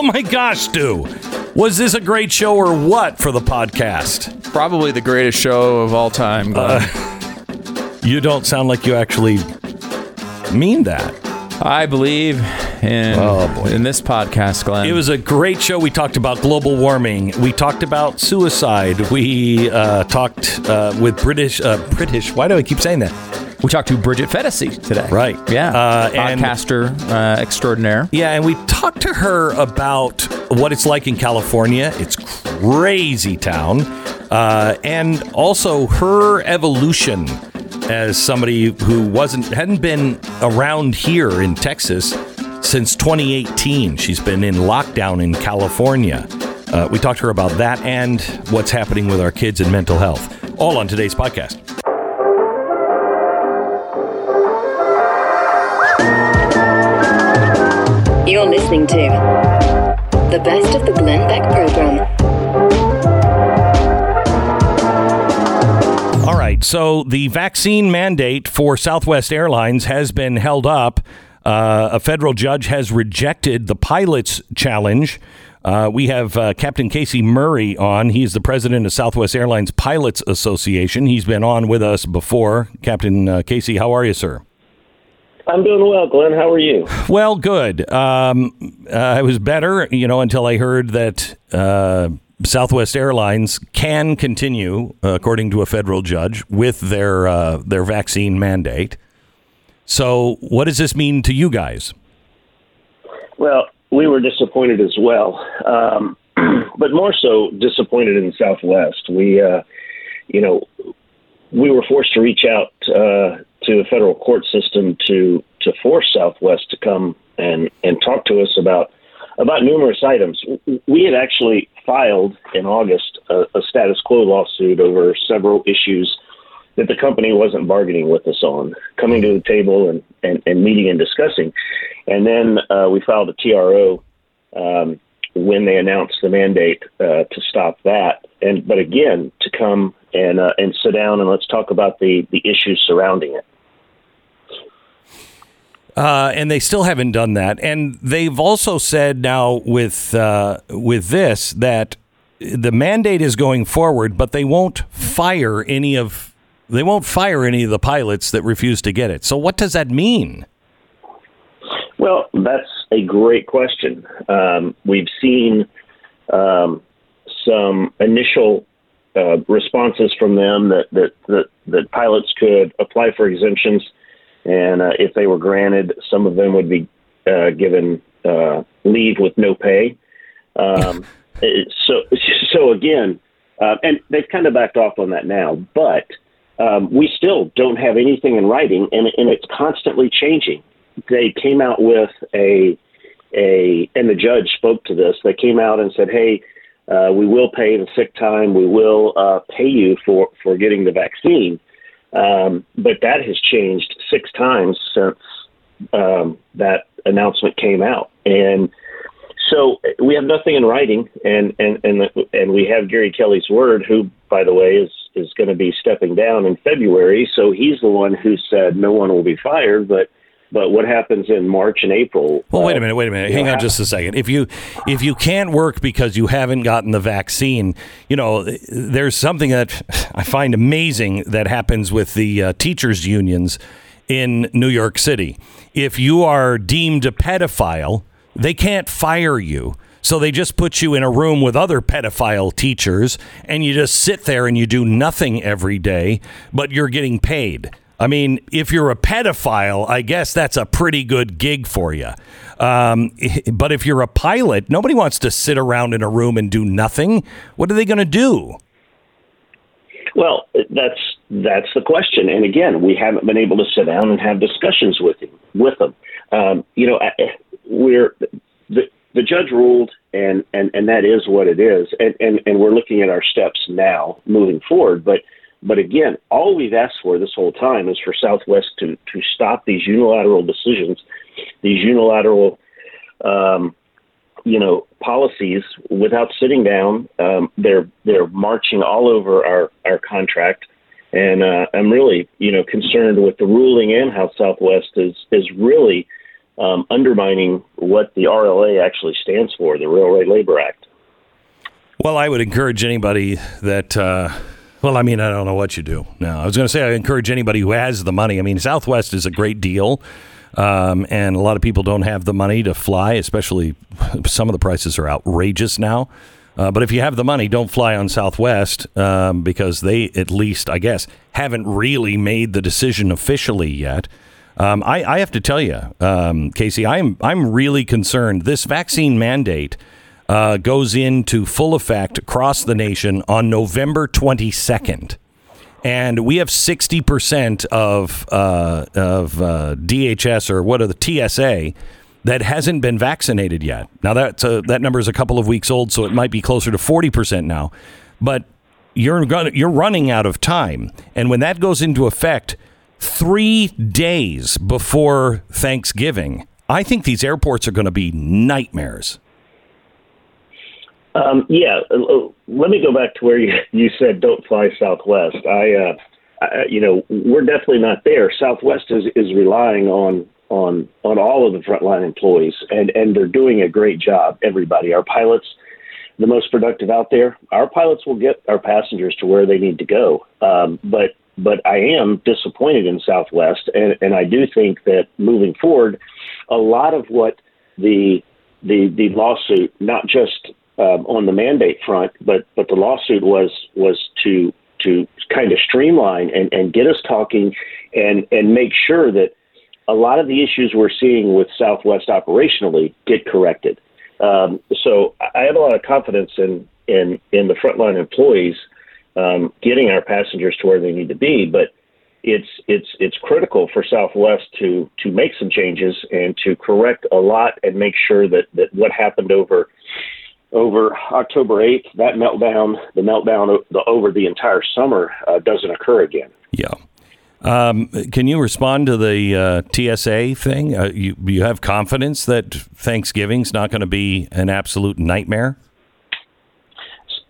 Oh my gosh, Stu. Was this a great show or what for the podcast? Probably the greatest show of all time. Glenn. You don't sound like you actually mean that. I believe in Oh, in this podcast, Glenn. It was a great show. We talked about global warming. We talked about suicide. We uh, talked uh, with British. Uh, British. Why do I keep saying that? We talked to Bridget Phetasy today. Right. Yeah. Uh, Podcaster uh, extraordinaire. Yeah, and we talked to her about what it's like in California. It's crazy town, uh, and also her evolution as somebody who wasn't hadn't been around here in Texas since 2018. She's been in lockdown in California. Uh, we talked to her about that and what's happening with our kids and mental health. All on today's podcast. Listening to the best of the Glenn Beck program. All right. So the vaccine mandate for Southwest Airlines has been held up. Uh, a federal judge has rejected the pilot's challenge. Uh, we have uh, Captain Casey Murray on. He's the president of Southwest Airlines Pilots Association. He's been on with us before. Captain uh, Casey, how are you, sir? I'm doing well, Glenn. How are you? Well, good. Um, uh, I was better, you know, until I heard that uh, Southwest Airlines can continue, uh, according to a federal judge, with their uh, their vaccine mandate. So, what does this mean to you guys? Well, we were disappointed as well, um, but more so disappointed in Southwest. We, uh, you know, we were forced to reach out uh, to the federal court system to to force Southwest to come and and talk to us about about numerous items. We had actually filed in August a, a status quo lawsuit over several issues that the company wasn't bargaining with us on, coming to the table and, and, and meeting and discussing. And then uh, we filed a TRO um, when they announced the mandate uh, to stop that. And but again, to come and uh, and sit down and let's talk about the the issues surrounding it. Uh, and they still haven't done that. And they've also said now with uh, with this that the mandate is going forward, but they won't fire any of they won't fire any of the pilots that refuse to get it. So what does that mean? Well, that's a great question. Um, we've seen um, some initial uh, responses from them that, that, that, that pilots could apply for exemptions, and uh, if they were granted, some of them would be uh, given uh, leave with no pay. Um, so, so again, uh, and they've kind of backed off on that now, but um, we still don't have anything in writing, and, and it's constantly changing they came out with a a and the judge spoke to this. They came out and said, "Hey, uh, we will pay the sick time. We will uh, pay you for for getting the vaccine." Um, but that has changed six times since um, that announcement came out, and so we have nothing in writing, and and and and we have Gary Kelly's word, who, by the way, is is going to be stepping down in February. So he's the one who said no one will be fired, but but what happens in March and April? Well, wait a uh, minute, wait a minute. Hang know, on just a second. If you if you can't work because you haven't gotten the vaccine, you know, there's something that I find amazing that happens with the uh, teachers unions in New York City. If you are deemed a pedophile, they can't fire you. So they just put you in a room with other pedophile teachers and you just sit there and you do nothing every day, but you're getting paid. I mean, if you're a pedophile, I guess that's a pretty good gig for you. Um, but if you're a pilot, nobody wants to sit around in a room and do nothing. What are they going to do? Well, that's that's the question. And again, we haven't been able to sit down and have discussions with him with them. Um, you know, I- we're the the judge ruled, and and and that is what it is. And and and we're looking at our steps now moving forward. But but again, all we've asked for this whole time is for Southwest to to stop these unilateral decisions, these unilateral. Um, you know policies without sitting down. Um, they're they're marching all over our our contract, and uh, I'm really you know concerned with the ruling and how Southwest is is really um, undermining what the RLA actually stands for, the Railway Labor Act. Well, I would encourage anybody that. Uh, well, I mean, I don't know what you do now. I was going to say I encourage anybody who has the money. I mean, Southwest is a great deal, um, and a lot of people don't have the money to fly. Especially, some of the prices are outrageous now. Uh, but if you have the money, don't fly on Southwest um, because they, at least, I guess, haven't really made the decision officially yet. Um, I, I, have to tell you, um, Casey, I'm I'm really concerned. This vaccine mandate uh, goes into full effect across the nation on November 22nd, and we have 60 percent of uh, of uh, DHS or what are the TSA that hasn't been vaccinated yet. Now that that number is a couple of weeks old, so it might be closer to 40 percent now, but you're gonna, you're running out of time, and when that goes into effect three days before Thanksgiving. I think these airports are going to be nightmares. Um, yeah, uh, uh, let me go back to where you, you said don't fly Southwest. I, uh, I, you know, we're definitely not there. Southwest is, is relying on on on all of the frontline employees, and and they're doing a great job. Everybody, our pilots, the most productive out there. Our pilots will get our passengers to where they need to go. Um, but but I am disappointed in Southwest, and, and I do think that moving forward, a lot of what the the the lawsuit, not just um, on the mandate front, but but the lawsuit was was to to kind of streamline and, and get us talking and and make sure that a lot of the issues we're seeing with Southwest operationally get corrected. Um, so I have a lot of confidence in in in the frontline employees um, getting our passengers to where they need to be. But it's it's it's critical for Southwest to to make some changes and to correct a lot and make sure that that what happened over over October 8th, that meltdown, the meltdown over the entire summer, uh, doesn't occur again. Yeah. Um, can you respond to the uh, TSA thing? Uh, you you have confidence that Thanksgiving's not going to be an absolute nightmare?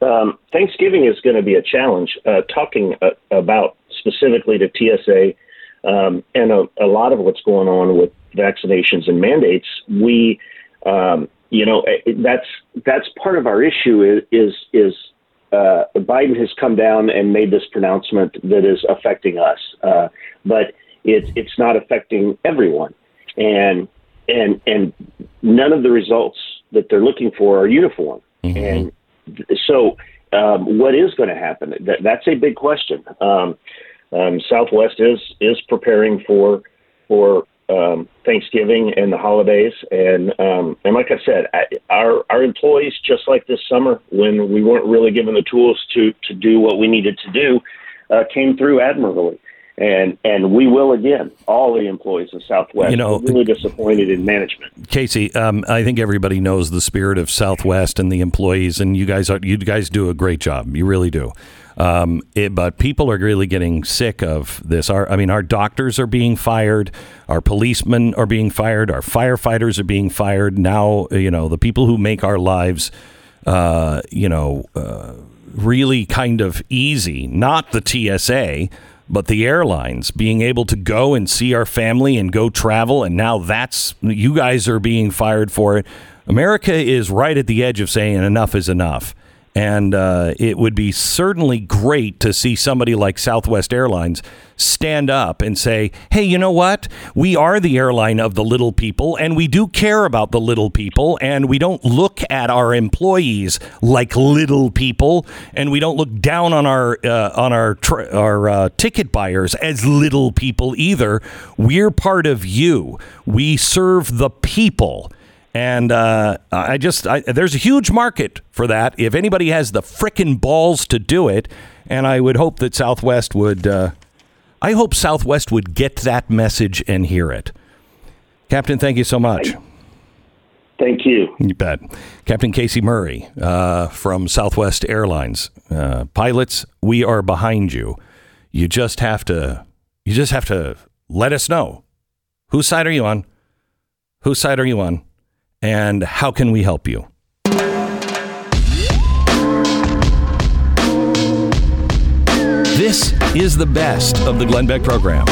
Um, Thanksgiving is going to be a challenge. Uh, talking uh, about specifically to TSA um, and a, a, lot of what's going on with vaccinations and mandates, we, um, you know, that's that's part of our issue. Is is, is uh, Biden has come down and made this pronouncement that is affecting us, uh, but it's it's not affecting everyone, and and and none of the results that they're looking for are uniform, mm-hmm. and so, um, what is going to happen? That, that's a big question. Um, um, Southwest is is preparing for for um, Thanksgiving and the holidays, and um, and like I said, our our employees, just like this summer when we weren't really given the tools to to do what we needed to do, uh, came through admirably and and we will again. All the employees of Southwest. You know, We're really disappointed in management. Casey, um, I think everybody knows the spirit of Southwest and the employees, and you guys are you guys do a great job. You really do. Um, it, but people are really getting sick of this. Our, I mean, our doctors are being fired, our policemen are being fired, our firefighters are being fired. Now, you know, the people who make our lives, uh, you know, uh, really kind of easy, not the TSA but the airlines being able to go and see our family and go travel and now that's you guys are being fired for it america is right at the edge of saying enough is enough and uh, it would be certainly great to see somebody like Southwest Airlines stand up and say, hey, you know what? We are the airline of the little people, and we do care about the little people, and we don't look at our employees like little people, and we don't look down on our uh, on our tr- our uh, ticket buyers as little people either. We're part of you. We serve the people. And uh, I just, I, there's a huge market for that. If anybody has the frickin' balls to do it, and I would hope that Southwest would, uh, I hope Southwest would get that message and hear it. Captain, thank you so much. Thank you. You bet. Captain Casey Murray uh, from Southwest Airlines. Uh, pilots, we are behind you. You just have to, you just have to let us know. Whose side are you on? Whose side are you on? and how can we help you? This is the best of the Glenn Beck program.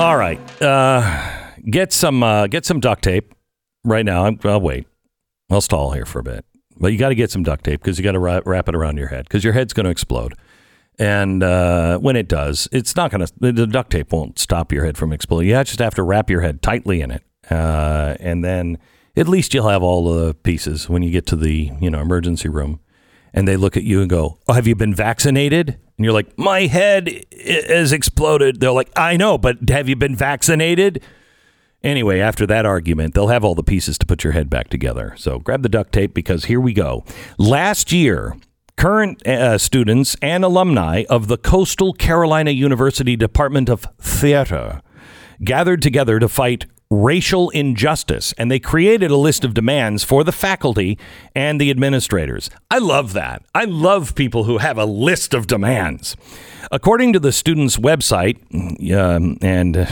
All right, uh, get some uh, get some duct tape right now. i will wait. I'll stall here for a bit but you got to get some duct tape because you got to wrap, wrap it around your head because your head's going to explode. And uh, when it does, it's not going to. The duct tape won't stop your head from exploding. You just have to wrap your head tightly in it, uh, and then at least you'll have all the pieces when you get to the you know emergency room. And they look at you and go, "Oh, have you been vaccinated?" And you're like, "My head has exploded." They're like, "I know, but have you been vaccinated?" Anyway, after that argument, they'll have all the pieces to put your head back together. So grab the duct tape because here we go. Last year, current uh, students and alumni of the Coastal Carolina University Department of Theater gathered together to fight racial injustice, and they created a list of demands for the faculty and the administrators. I love that. I love people who have a list of demands. According to the students' website, um, and uh,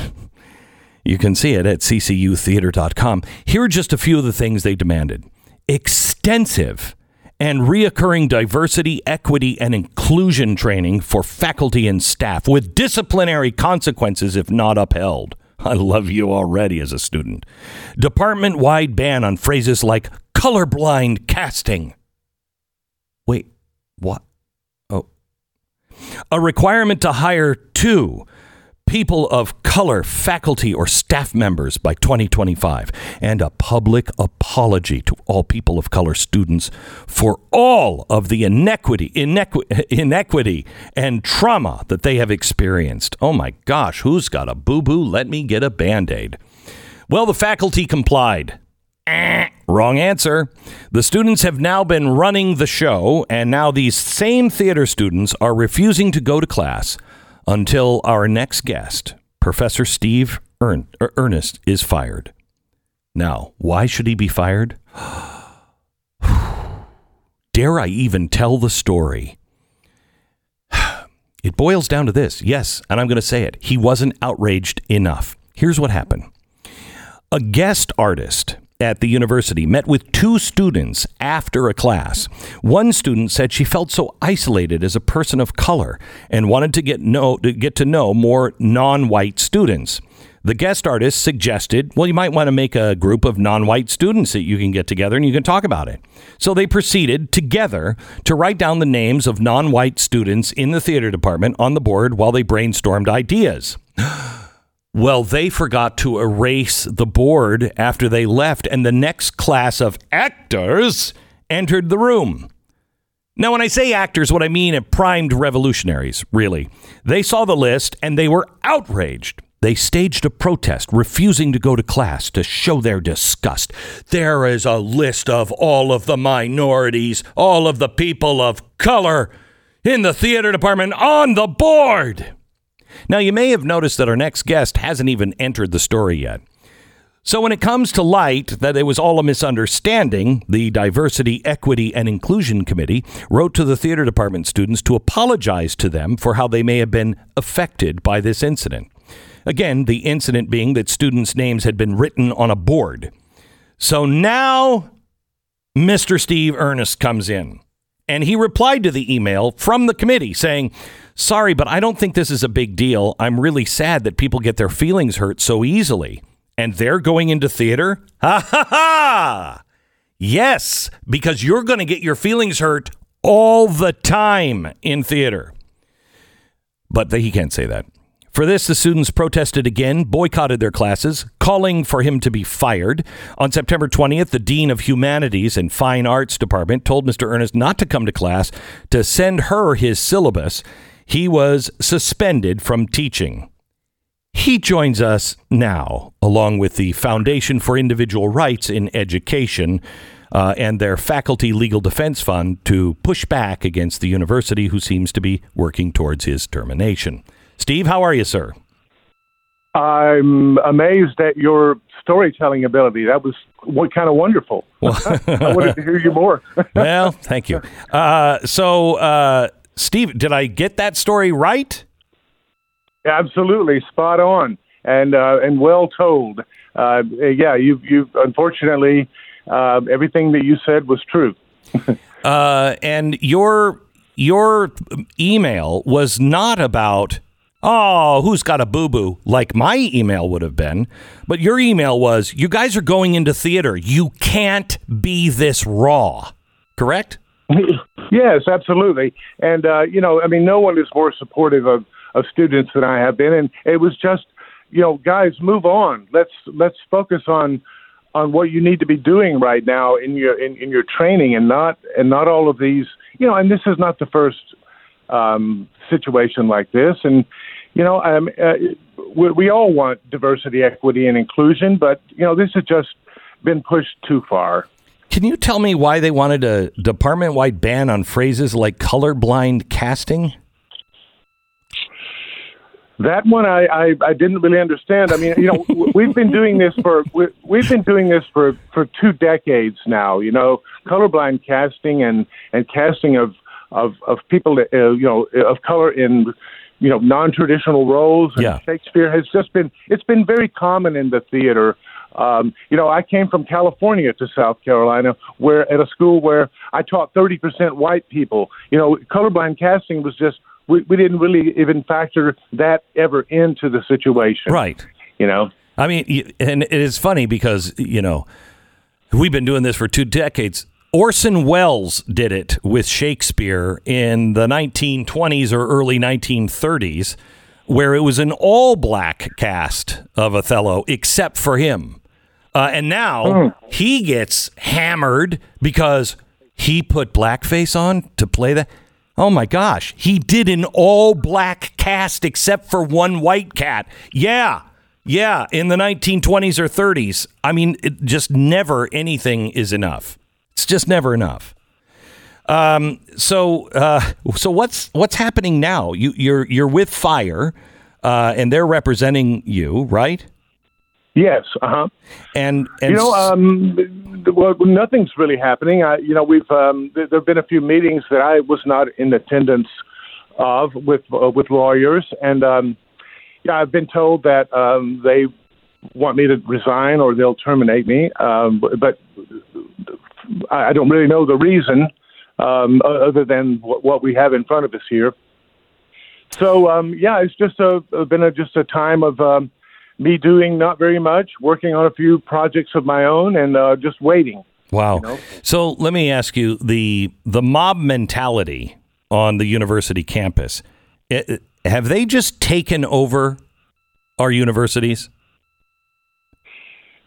you can see it at ccutheater.com. Here are just a few of the things they demanded extensive and reoccurring diversity, equity, and inclusion training for faculty and staff with disciplinary consequences if not upheld. I love you already as a student. Department wide ban on phrases like colorblind casting. Wait, what? Oh. A requirement to hire two people of color faculty or staff members by 2025 and a public apology to all people of color students for all of the inequity inequi- inequity and trauma that they have experienced. Oh my gosh, who's got a boo-boo? Let me get a band-aid. Well, the faculty complied. Wrong answer. The students have now been running the show, and now these same theater students are refusing to go to class until our next guest, Professor Steve Ern- Er- Ernest, is fired. Now, why should he be fired? Dare I even tell the story? It boils down to this. Yes, and I'm going to say it. He wasn't outraged enough. Here's what happened. A guest artist at the university met with two students after a class. One student said she felt so isolated as a person of color and wanted to get know to get to know more non-white students. The guest artist suggested, well, you might want to make a group of non white students that you can get together and you can talk about it. So they proceeded together to write down the names of non white students in the theater department on the board while they brainstormed ideas. Well, they forgot to erase the board after they left, and the next class of actors entered the room. Now, when I say actors, what I mean are primed revolutionaries, really. They saw the list and they were outraged. They staged a protest, refusing to go to class to show their disgust. There is a list of all of the minorities, all of the people of color in the theater department on the board. Now, you may have noticed that our next guest hasn't even entered the story yet. So, when it comes to light that it was all a misunderstanding, the Diversity, Equity, and Inclusion Committee wrote to the theater department students to apologize to them for how they may have been affected by this incident. Again, the incident being that students' names had been written on a board. So now Mr. Steve Ernest comes in and he replied to the email from the committee saying, Sorry, but I don't think this is a big deal. I'm really sad that people get their feelings hurt so easily. And they're going into theater? Ha ha ha! Yes, because you're going to get your feelings hurt all the time in theater. But he can't say that. For this, the students protested again, boycotted their classes, calling for him to be fired. On September 20th, the Dean of Humanities and Fine Arts Department told Mr. Ernest not to come to class to send her his syllabus. He was suspended from teaching. He joins us now, along with the Foundation for Individual Rights in Education uh, and their Faculty Legal Defense Fund, to push back against the university, who seems to be working towards his termination. Steve, how are you, sir? I'm amazed at your storytelling ability. That was what kind of wonderful. Well, I wanted to hear you more. well, thank you. Uh, so, uh, Steve, did I get that story right? Absolutely, spot on, and uh, and well told. Uh, yeah, you you unfortunately uh, everything that you said was true. Uh, and your your email was not about Oh, who's got a boo boo? Like my email would have been. But your email was, you guys are going into theater. You can't be this raw. Correct? yes, absolutely. And uh, you know, I mean, no one is more supportive of of students than I have been, and it was just, you know, guys, move on. Let's let's focus on on what you need to be doing right now in your in, in your training, and not and not all of these. You know, and this is not the first um, situation like this, and you know, um, uh, we, we all want diversity, equity, and inclusion, but you know, this has just been pushed too far. Can you tell me why they wanted a department wide ban on phrases like colorblind casting? That one I, I, I didn't really understand. I mean, you know, we've been doing this for we, we've been doing this for for two decades now. You know, colorblind casting and and casting of of of people that, uh, you know of color in you know non-traditional roles. And Yeah. Shakespeare has just been it's been very common in the theater. Um, you know, I came from California to South Carolina, where at a school where I taught 30% white people. You know, colorblind casting was just we, we didn't really even factor that ever into the situation. Right. You know. I mean, and it is funny because, you know, we've been doing this for two decades. Orson Welles did it with Shakespeare in the 1920s or early 1930s, where it was an all black cast of Othello, except for him. Uh, and now he gets hammered because he put blackface on to play that. Oh my gosh, he did an all black cast except for one white cat. Yeah. Yeah, in the 1920s or 30s. I mean, it just never anything is enough. It's just never enough. Um, so, uh, so what's what's happening now? You, you're you're with Fire, uh, and they're representing you, right? Yes. Uh huh. And and You know, um, well, nothing's really happening. I, you know, we've um, there have been a few meetings that I was not in attendance of with uh, with lawyers, and um, yeah, I've been told that um, they want me to resign or they'll terminate me. Um, but, I don't really know the reason, um, other than what, what we have in front of us here. So um, yeah, it's just a been a, just a time of um, me doing not very much, working on a few projects of my own, and uh, just waiting. Wow. know? So let me ask you the the mob mentality on the university campus. it- have they just taken over our universities?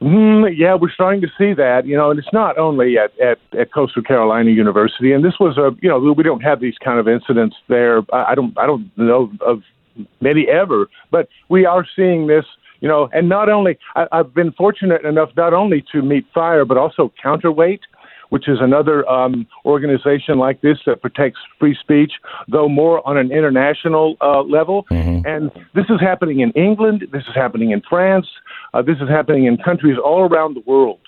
Mm, yeah, we're starting to see that, you know, and it's not only at, at, at Coastal Carolina University, and this was a, you know, we don't have these kind of incidents there. I I don't, I don't know of many ever, but we are seeing this, you know, and not only I, I've been fortunate enough not only to meet Fire, but also Counterweight, which is another um, organization like this that protects free speech, though more on an international uh, level. And this is happening in England. This is happening in France. Uh, this is happening in countries all around the world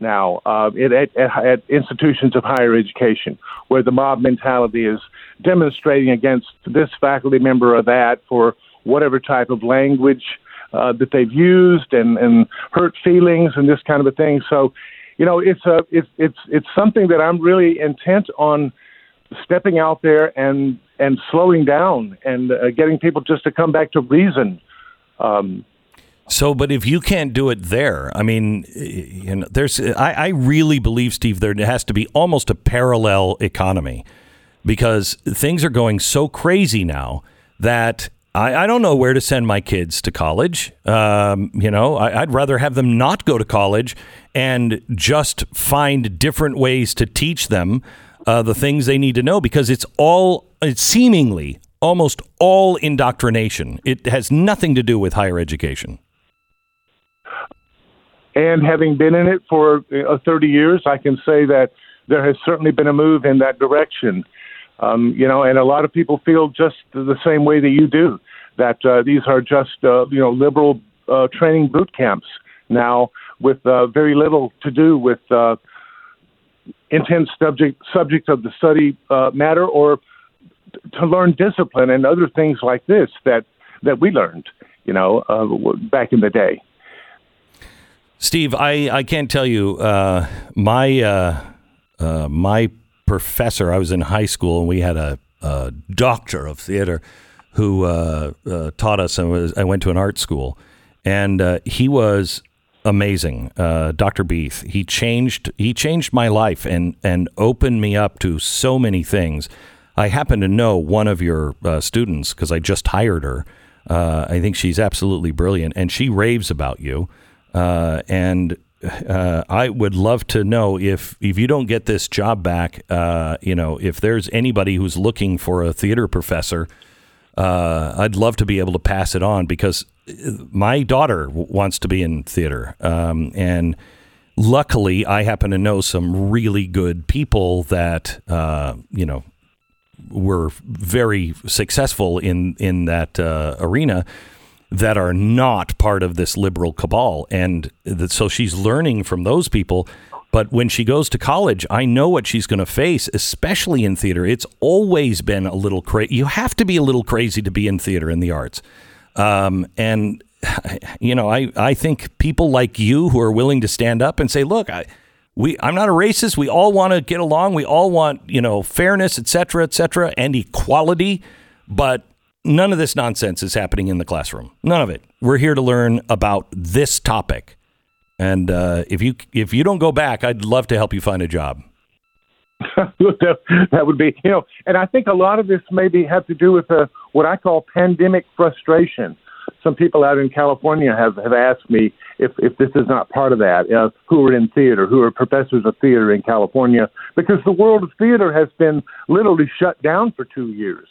now uh, at, at, at institutions of higher education, where the mob mentality is demonstrating against this faculty member or that for whatever type of language uh, that they've used and, and hurt feelings and this kind of a thing. So, you know, it's a it's it's it's something that I'm really intent on stepping out there and and slowing down and uh, getting people just to come back to reason. Um, So, but if you can't do it there, I mean, you know, there's. I, I really believe, Steve, there has to be almost a parallel economy because things are going so crazy now that I, I don't know where to send my kids to college. Um, you know, I, I'd rather have them not go to college and just find different ways to teach them uh, the things they need to know because it's all it's seemingly almost all indoctrination. It has nothing to do with higher education. And having been in it for uh, 30 years, I can say that there has certainly been a move in that direction. Um, you know, and a lot of people feel just the same way that you do. That uh, these are just uh, you know liberal uh, training boot camps now, with uh, very little to do with uh, intense subject subject of the study uh, matter or to learn discipline and other things like this that that we learned. You know, uh, back in the day. Steve, I, I can't tell you uh, my uh, uh, my professor. I was in high school and we had a, a doctor of theater who uh, uh, taught us, and was I went to an art school, and uh, he was amazing, uh, Dr. Beeth. He changed he changed my life and and opened me up to so many things. I happen to know one of your uh, students because I just hired her. Uh, I think she's absolutely brilliant, and she raves about you. And uh, I would love to know if if you don't get this job back, uh, you know, if there's anybody who's looking for a theater professor, uh, I'd love to be able to pass it on because my daughter w- wants to be in theater, um, and luckily I happen to know some really good people that uh, you know were very successful in in that uh, arena that are not part of this liberal cabal, and so she's learning from those people. But when she goes to college, I know what she's going to face, especially in theater. It's always been a little crazy. You have to be a little crazy to be in theater in the arts. Um, and, you know, I, I think people like you who are willing to stand up and say, look, I, we, I'm not a racist. We all want to get along. We all want, you know, fairness, et cetera, et cetera, and equality. But none of this nonsense is happening in the classroom. None of it. We're here to learn about this topic. And uh, if you if you don't go back, I'd love to help you find a job. that, would be, you know, and I think a lot of this maybe have to do with uh, what I call pandemic frustration. Some people out in California have, have asked me if, if this is not part of that, uh, who are in theater, who are professors of theater in California, because the world of theater has been literally shut down for two years.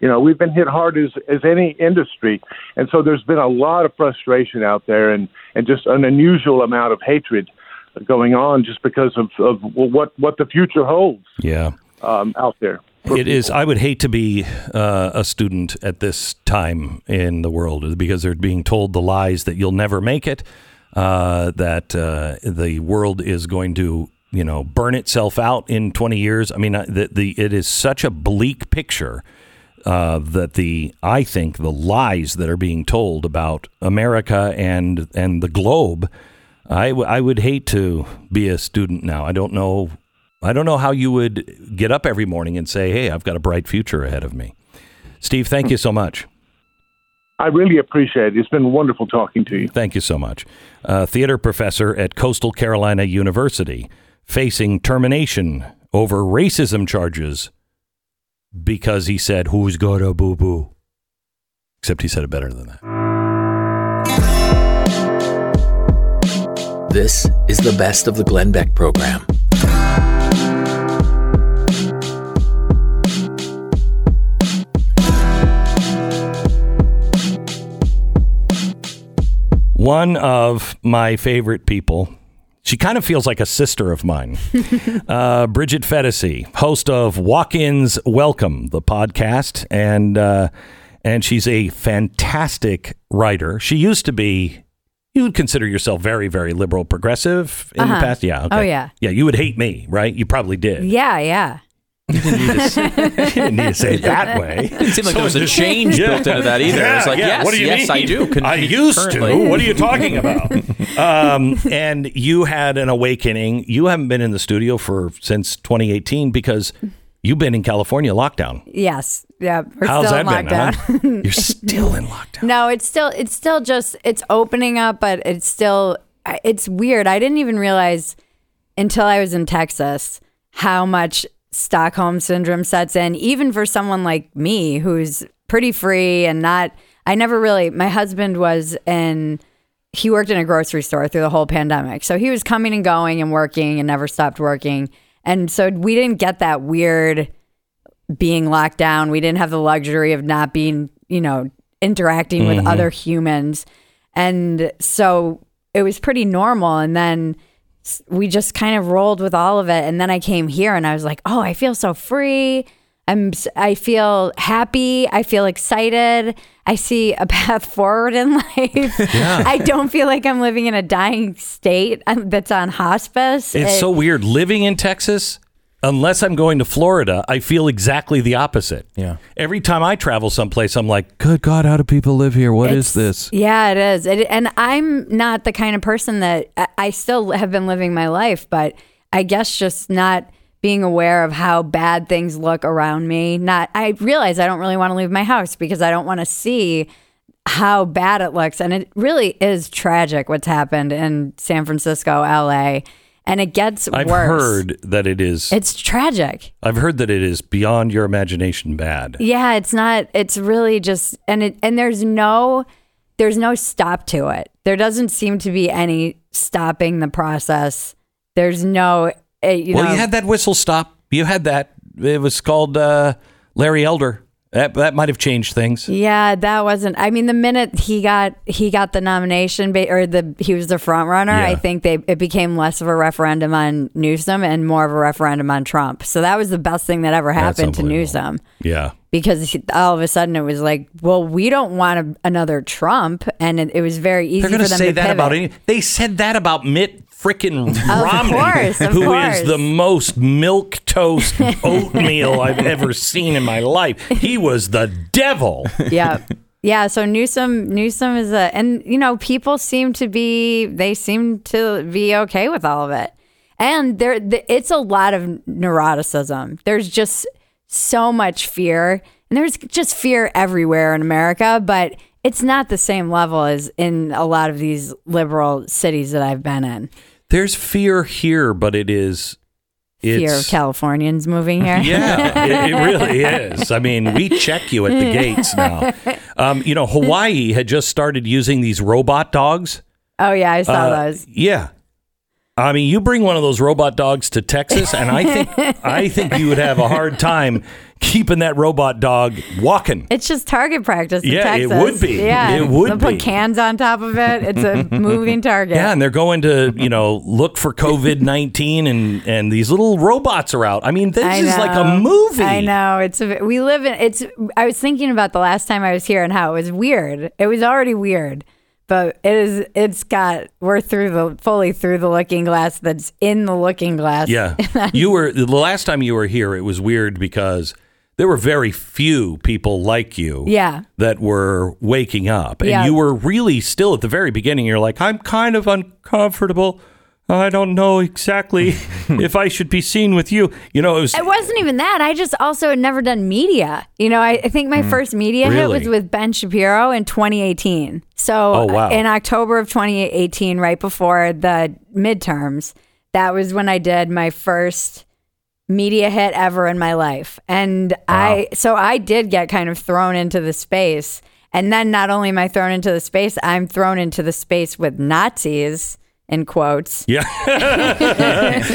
You know, we've been hit hard as as any industry, and so there's been a lot of frustration out there, and and just an unusual amount of hatred going on just because of of what what the future holds Yeah. um, out there. It is. I would hate to be uh, a student at this time in the world because they're being told the lies that you'll never make it, uh, that uh, the world is going to, you know, burn itself out in 20 years. I mean, the, the it is such a bleak picture uh, that the I think the lies that are being told about America and and the globe. I, w- I would hate to be a student now. I don't know. I don't know how you would get up every morning and say, "Hey, I've got a bright future ahead of me." Steve, thank you so much. I really appreciate it. It's been wonderful talking to you. Thank you so much. Uh, theater professor at Coastal Carolina University, facing termination over racism charges because he said, "Who's got a boo boo?" Except he said it better than that. This is the best of the Glenn Beck program. One of my favorite people. She kind of feels like a sister of mine. uh, Bridget Phetasy, host of Walk-ins Welcome, the podcast, and uh, and she's a fantastic writer. She used to be. You would consider yourself very, very liberal, progressive in the Uh-huh. past. Yeah. Oh, yeah. Yeah. You would hate me, right? You probably did. Yeah, yeah. You didn't need to say, you didn't need to say it that way. Didn't seem like there was a change built into that either. Yeah, it's like, yeah. yes, what do you yes, mean? I do. Con- I used currently. to. What are you talking about? um, and you had an awakening. You haven't been in the studio for since 2018 because you've been in California lockdown. Yes. Yeah. We're How's still that in been? lockdown. Huh? You're still in lockdown. No, it's still it's still just it's opening up, but it's still it's weird. I didn't even realize until I was in Texas how much Stockholm syndrome sets in, even for someone like me who's pretty free and not. I never really. My husband was in. He worked in a grocery store through the whole pandemic, so he was coming and going and working and never stopped working. And so we didn't get that weird being locked down. We didn't have the luxury of not being, you know, interacting with mm-hmm. other humans. And so it was pretty normal. And then we just kind of rolled with all of it. And then I came here and I was like, oh, I feel so free. I'm, I feel happy. I feel excited. I see a path forward in life. I don't feel like I'm living in a dying state um, that's on hospice. It's It- so weird living in Texas. Unless I'm going to Florida, I feel exactly the opposite. Yeah. Every time I travel someplace, I'm like, "Good God, how do people live here? What is It's- this?" Yeah, it is. It, and I'm not the kind of person that I, I still have been living my life, but I guess just not being aware of how bad things look around me. Not, I realize I don't really want to leave my house because I don't want to see how bad it looks. And it really is tragic what's happened in San Francisco, LA. And it gets worse. I've worse. heard that it is. It's tragic. I've heard that it is beyond your imagination bad. Yeah, it's not it's really just and it and there's no there's no stop to it. There doesn't seem to be any stopping the process. There's no uh, you well, know you had that whistle stop. You had that. It was called uh, Larry Elder. That that might have changed things. Yeah, that wasn't. I mean, the minute he got he got the nomination, or the he was the front runner. Yeah. I think they it became less of a referendum on Newsom and more of a referendum on Trump. So that was the best thing that ever happened to. Newsom Yeah. because all of a sudden it was like, well, we don't want a, another Trump, and it, it was very easy They're going to say that pivot. about any. They said that about Mitt frickin' Romney, course, who is course. the most milk toast oatmeal I've ever seen in my life. He was the devil. yeah. Yeah, so Newsom Newsom is a and you know, people seem to be they seem to be okay with all of it. And there th- it's a lot of neuroticism. There's just so much fear. And there's just fear everywhere in America, but it's not the same level as in a lot of these liberal cities that I've been in. There's fear here, but it is. It's, Fear of Californians moving here. Yeah, it, it really is. I mean, we check you at the gates now. Um, you know, Hawaii had just started using these robot dogs. Oh yeah, I saw Uh, those. Yeah. I mean, you bring one of those robot dogs to Texas, and I think I think you would have a hard time keeping that robot dog walking. It's just target practice in Yeah, it would be. Yeah, It would They'll be. put cans on top of it. It's a moving target. Yeah, and they're going to you know look for COVID nineteen, and and these little robots are out. I mean, this I is like a movie. I know. It's a, we live in it's I was thinking about the last time I was here and how it was weird. It was already weird. But it is it's got we're through the fully through the looking glass that's in the looking glass. Yeah, you were the last time you were here. It was weird because there were very few people like you. Yeah. that were waking up, and Yeah. you were really still at the very beginning. You're like, I'm kind of uncomfortable. I don't know exactly if I should be seen with you. You know, it was. It wasn't even that. I just also had never done media. You know, I, I think my first media hit Hmm. Was with Ben Shapiro in 2018. So Oh, wow. in October of 2018, right before the midterms, that was when I did my first media hit ever in my life. And I, so I did get kind of thrown into the space. And then not only am I thrown into the space, I'm thrown into the space with Nazis in quotes. yeah,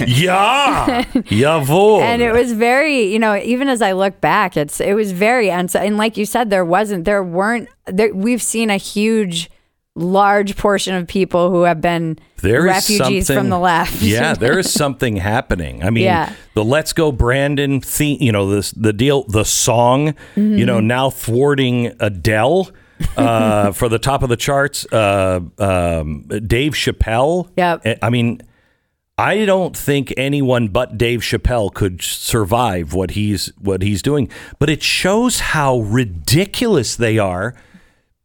yeah, jawohl. and it was very you know even as i look back it's it was very uns- and like you said there wasn't there weren't there, we've seen a huge large portion of people who have been There refugees from the left yeah, there is something happening. I mean, Yeah. the "Let's Go Brandon" theme, you know, this the deal, the song, you mm-hmm. know, now thwarting Adele uh, for the top of the charts. Uh, um, Dave Chappelle. Yep. I- I mean, I don't think anyone but Dave Chappelle could survive what he's what he's doing. But it shows how ridiculous they are.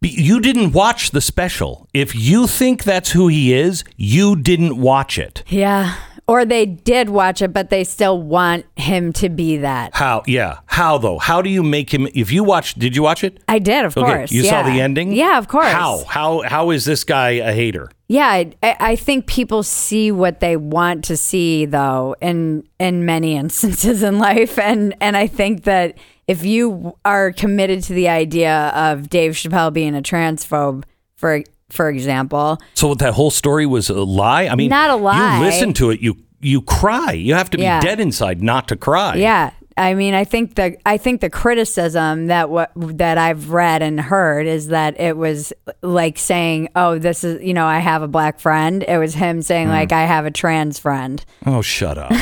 You didn't watch the special. If you think that's who he is, you didn't watch it. yeah or they did watch it but they still want him to be that How? Yeah. How though? How do you make him? If you watch, did you watch it? i did of course You saw the ending. yeah of course How? How? How is this guy a hater? Yeah, I, I think people see what they want to see, though, in in many instances in life, and and I think that if you are committed to the idea of Dave Chappelle being a transphobe, for for example, So that whole story was a lie. I mean, Not a lie. You listen to it, you you cry. You have to be Yeah. dead inside not to cry. yeah, I mean, I think the I think the criticism that what that I've read and heard is that it was like saying, "Oh, this is you know, I have a black friend." It was him saying hmm. like, "I have a trans friend." Oh, shut up.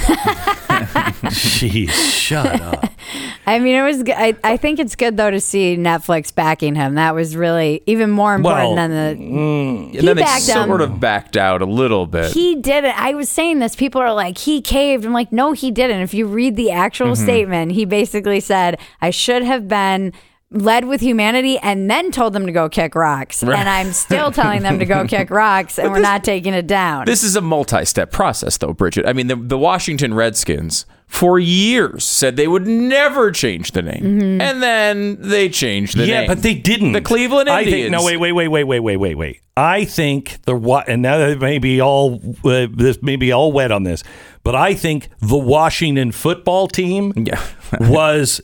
Jeez, shut up. I mean, it was. I think it's good though to see Netflix backing him. That was really even more important Well, than the. And He then they backed sort of backed out a little bit. He didn't. I was saying this. People are like, he caved. I'm like, no, he didn't. If you read the actual Mm-hmm. statement, he basically said, I should have been led with humanity and then told them to go kick rocks. And I'm still telling them to go kick rocks and we're not taking it down. This is a multi-step process, though, Bridget. I mean, the, the Washington Redskins for years said they would never change the name, Mm-hmm. and then they changed the yeah, name. Yeah, but they didn't. The Cleveland I Indians. think no. Wait, wait, wait, wait, wait, wait, wait, wait. I think the what, and now that may be all uh, this may be all wet on this, but I think the Washington football team Yeah. was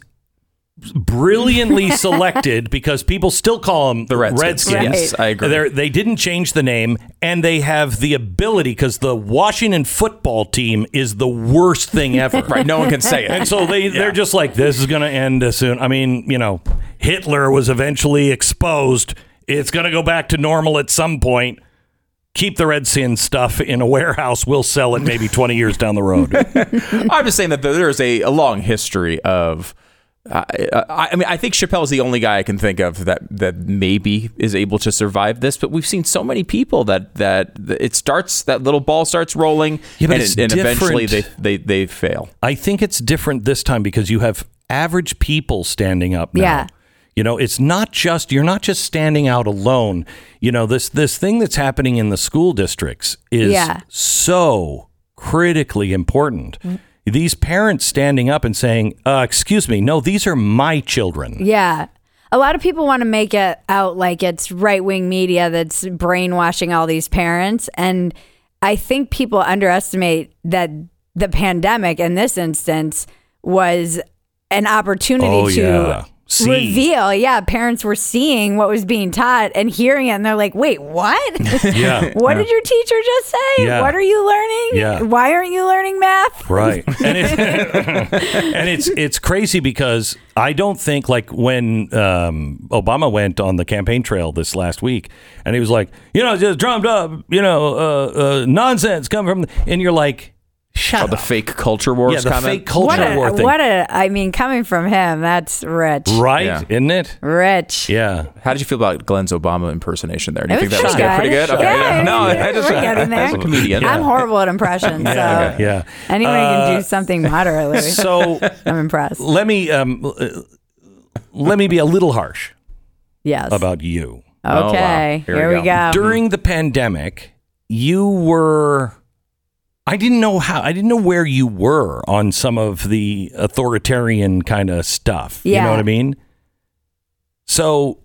brilliantly selected because people still call them The Redskins. Yes, I agree. They're, they didn't change the name, and they have the ability because the Washington football team is the worst thing ever. Right, no one can say it. And so they they're just like this is going to end soon. I mean, you know, Hitler was eventually exposed. It's going to go back to normal at some point. Keep the Redskins stuff in a warehouse. We'll sell it maybe 20 years down the road. I'm just saying that there's a, a long history of. I, I mean, I think Chappelle is the only guy I can think of that that maybe is able to survive this. But we've seen so many people that that it starts that little ball starts rolling, Yeah, but and, it's and eventually they, different. they they fail. I think it's different this time because you have average people standing up now. Yeah. You know, it's not just you're not just standing out alone. You know, this this thing that's happening in the school districts is Yeah. so critically important. Mm. These parents standing up and saying, uh, "Excuse me, no, these are my children." Yeah. A lot of people want to make it out like it's right wing media that's brainwashing all these parents. And I think people underestimate that the pandemic in this instance was an opportunity Oh, to yeah. See. reveal. Yeah, parents were seeing what was being taught and hearing it, and they're like, wait, what? Yeah. what did your teacher just say? Yeah. What are you learning? Yeah. Why aren't you learning math? Right. And, it, and it's it's crazy because I don't think like when um, Obama went on the campaign trail this last week and he was like, you know, just drummed up, you know, uh, uh, nonsense coming from, and you're like, shut Oh, up. the fake culture wars yeah, the comment. fake culture What a, war thing. what a, I mean, coming from him, that's rich. right, Yeah. isn't it? Rich. Yeah. How did you feel about Glenn's Obama impersonation there? Do you It think was that was pretty good? pretty good? good. Okay, Yeah, yeah. No, I just we're getting as a there. comedian. I'm horrible at impressions, so Yeah. yeah. anyone who can Uh, do something moderately, So I'm impressed. let me um, uh, let me be a little harsh Yes. about you. Oh, wow. okay. Here Here, we we go. go. during the pandemic, you were. I didn't know how. I didn't know where you were on some of the authoritarian kind of stuff. Yeah. You know what I mean? So,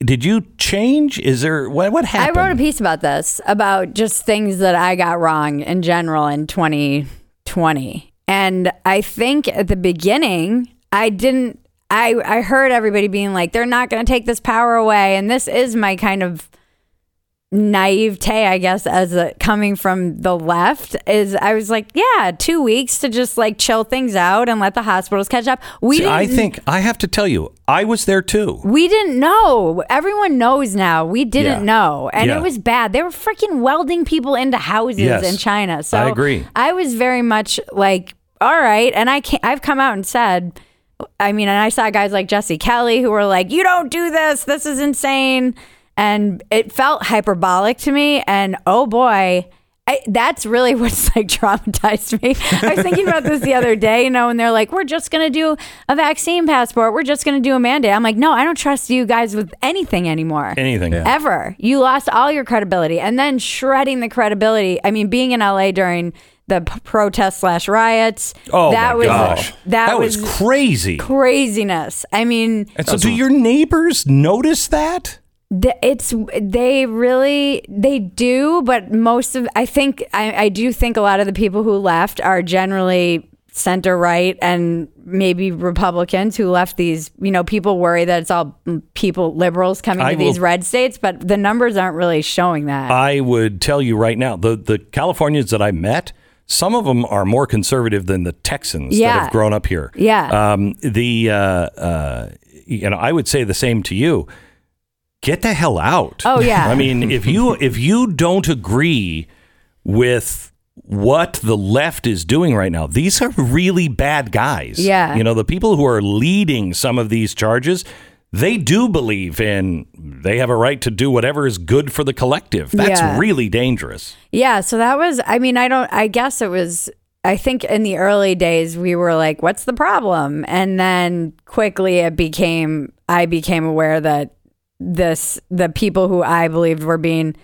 did you change? Is there what? What happened? I wrote a piece about this about just things that I got wrong in general in 2020. And I think at the beginning, I didn't I I heard everybody being like they're not going to take this power away and this is my kind of naivete I guess as a, coming from the left is I was like, yeah, 2 weeks to just like chill things out and let the hospitals catch up. We See, didn't I think I have to tell you, I was there too. we didn't know. Everyone knows now. We didn't Yeah. know. And Yeah. it was bad. They were freaking welding people into houses Yes. in China. So I agree. I was very much like, all right. And I can't, I've come out and said, I mean, and I saw guys like Jesse Kelly who were like, you don't do this. This is insane. And it felt hyperbolic to me. And oh boy, I, that's really what's like traumatized me. I was thinking about this the other day, you know, and they're like, we're just going to do a vaccine passport. We're just going to do a mandate. I'm like, no, I don't trust you guys with anything anymore. Anything. Ever. You lost all your credibility. And then shredding the credibility. I mean, being in LA during the p- protest slash riots. Oh that my was, gosh, That, was, was, crazy. craziness. I mean, And so, do your neighbors notice that? The- it's they really they do but most of i think I, I do think a lot of the people who left are generally center right and maybe republicans who left these you know people worry that it's all people liberals coming I to these red states but the numbers aren't really showing that I would tell you right now, the the Californians that I met, some of them are more conservative than the Texans that have grown up here. Yeah. Um, the uh, uh, you know, I would say the same to you. Get the hell out. Oh, yeah. I mean, if you if you don't agree with what the left is doing right now, these are really bad guys. Yeah. You know, the people who are leading some of these charges, they do believe in they have a right to do whatever is good for the collective. That's Yeah. really dangerous. Yeah, so that was I mean, I don't I guess it was I think in the early days we were like, "What's the problem?" And then quickly it became I became aware that this the people who I believed were being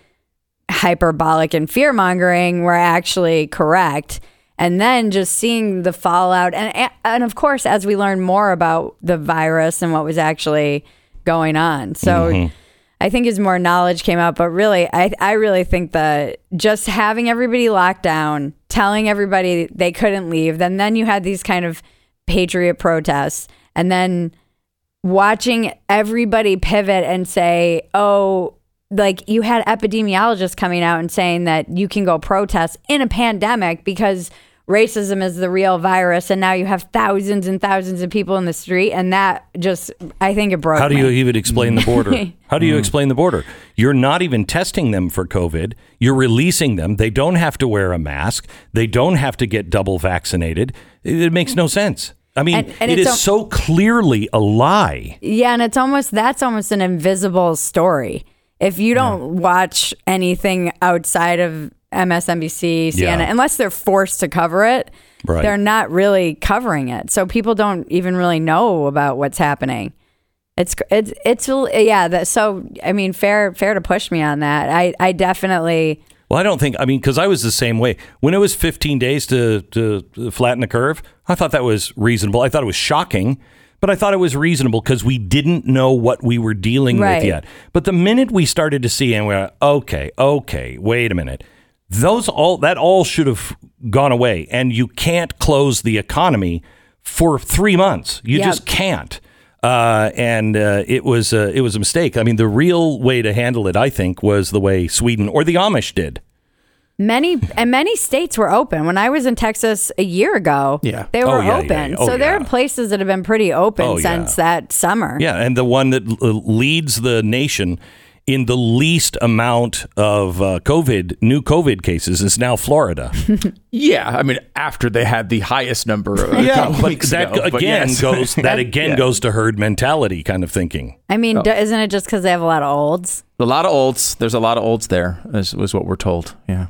hyperbolic and fear mongering were actually correct. And then just seeing the fallout, and and of course, as we learn more about the virus and what was actually going on, so mm-hmm. I think as more knowledge came out. But really, I I really think that just having everybody locked down, telling everybody they couldn't leave, then then you had these kind of patriot protests, and then watching everybody pivot and say, oh, like you had epidemiologists coming out and saying that you can go protest in a pandemic because racism is the real virus and now you have thousands and thousands of people in the street and that just i think it broke How do you even explain the border? How do you explain the border? You're not even testing them for COVID. You're releasing them. They don't have to wear a mask. They don't have to get double vaccinated. It, it makes no sense. I mean, And- and it's is a- so clearly a lie. Yeah, and it's almost that's almost an invisible story. If you don't watch anything outside of MSNBC, CNN, Yeah. unless they're forced to cover it, Right. they're not really covering it. So people don't even really know about what's happening. It's it's it's yeah. That, so I mean, fair fair to push me on that. I I definitely Well, I don't think. I mean, because I was the same way when it was 15 days to to flatten the curve. I thought that was reasonable. I thought it was shocking, but I thought it was reasonable because we didn't know what we were dealing Right. with yet. But the minute we started to see, and we're okay, okay, wait a minute. Those all that all should have gone away, and you can't close the economy for three months. You Yep. just can't. Uh, and uh, it was uh, it was a mistake. I mean, the real way to handle it, I think, was the way Sweden or the Amish did. Many and many states were open. When I was in Texas a year ago, Yeah. they Oh, were yeah, yeah, open. yeah. Oh, so there yeah. are places that have been pretty open Oh, yeah. since that summer. Yeah, and the one that l- leads the nation in the least amount of uh, COVID new COVID cases is now Florida. Yeah, I mean, after they had the highest number of yeah, but weeks that ago, again yes. goes that again Yeah. goes to herd mentality kind of thinking. I Oh. mean, d- isn't it just because they have a lot of olds? a lot of olds. There's a lot of olds there, is, was what we're told. Yeah.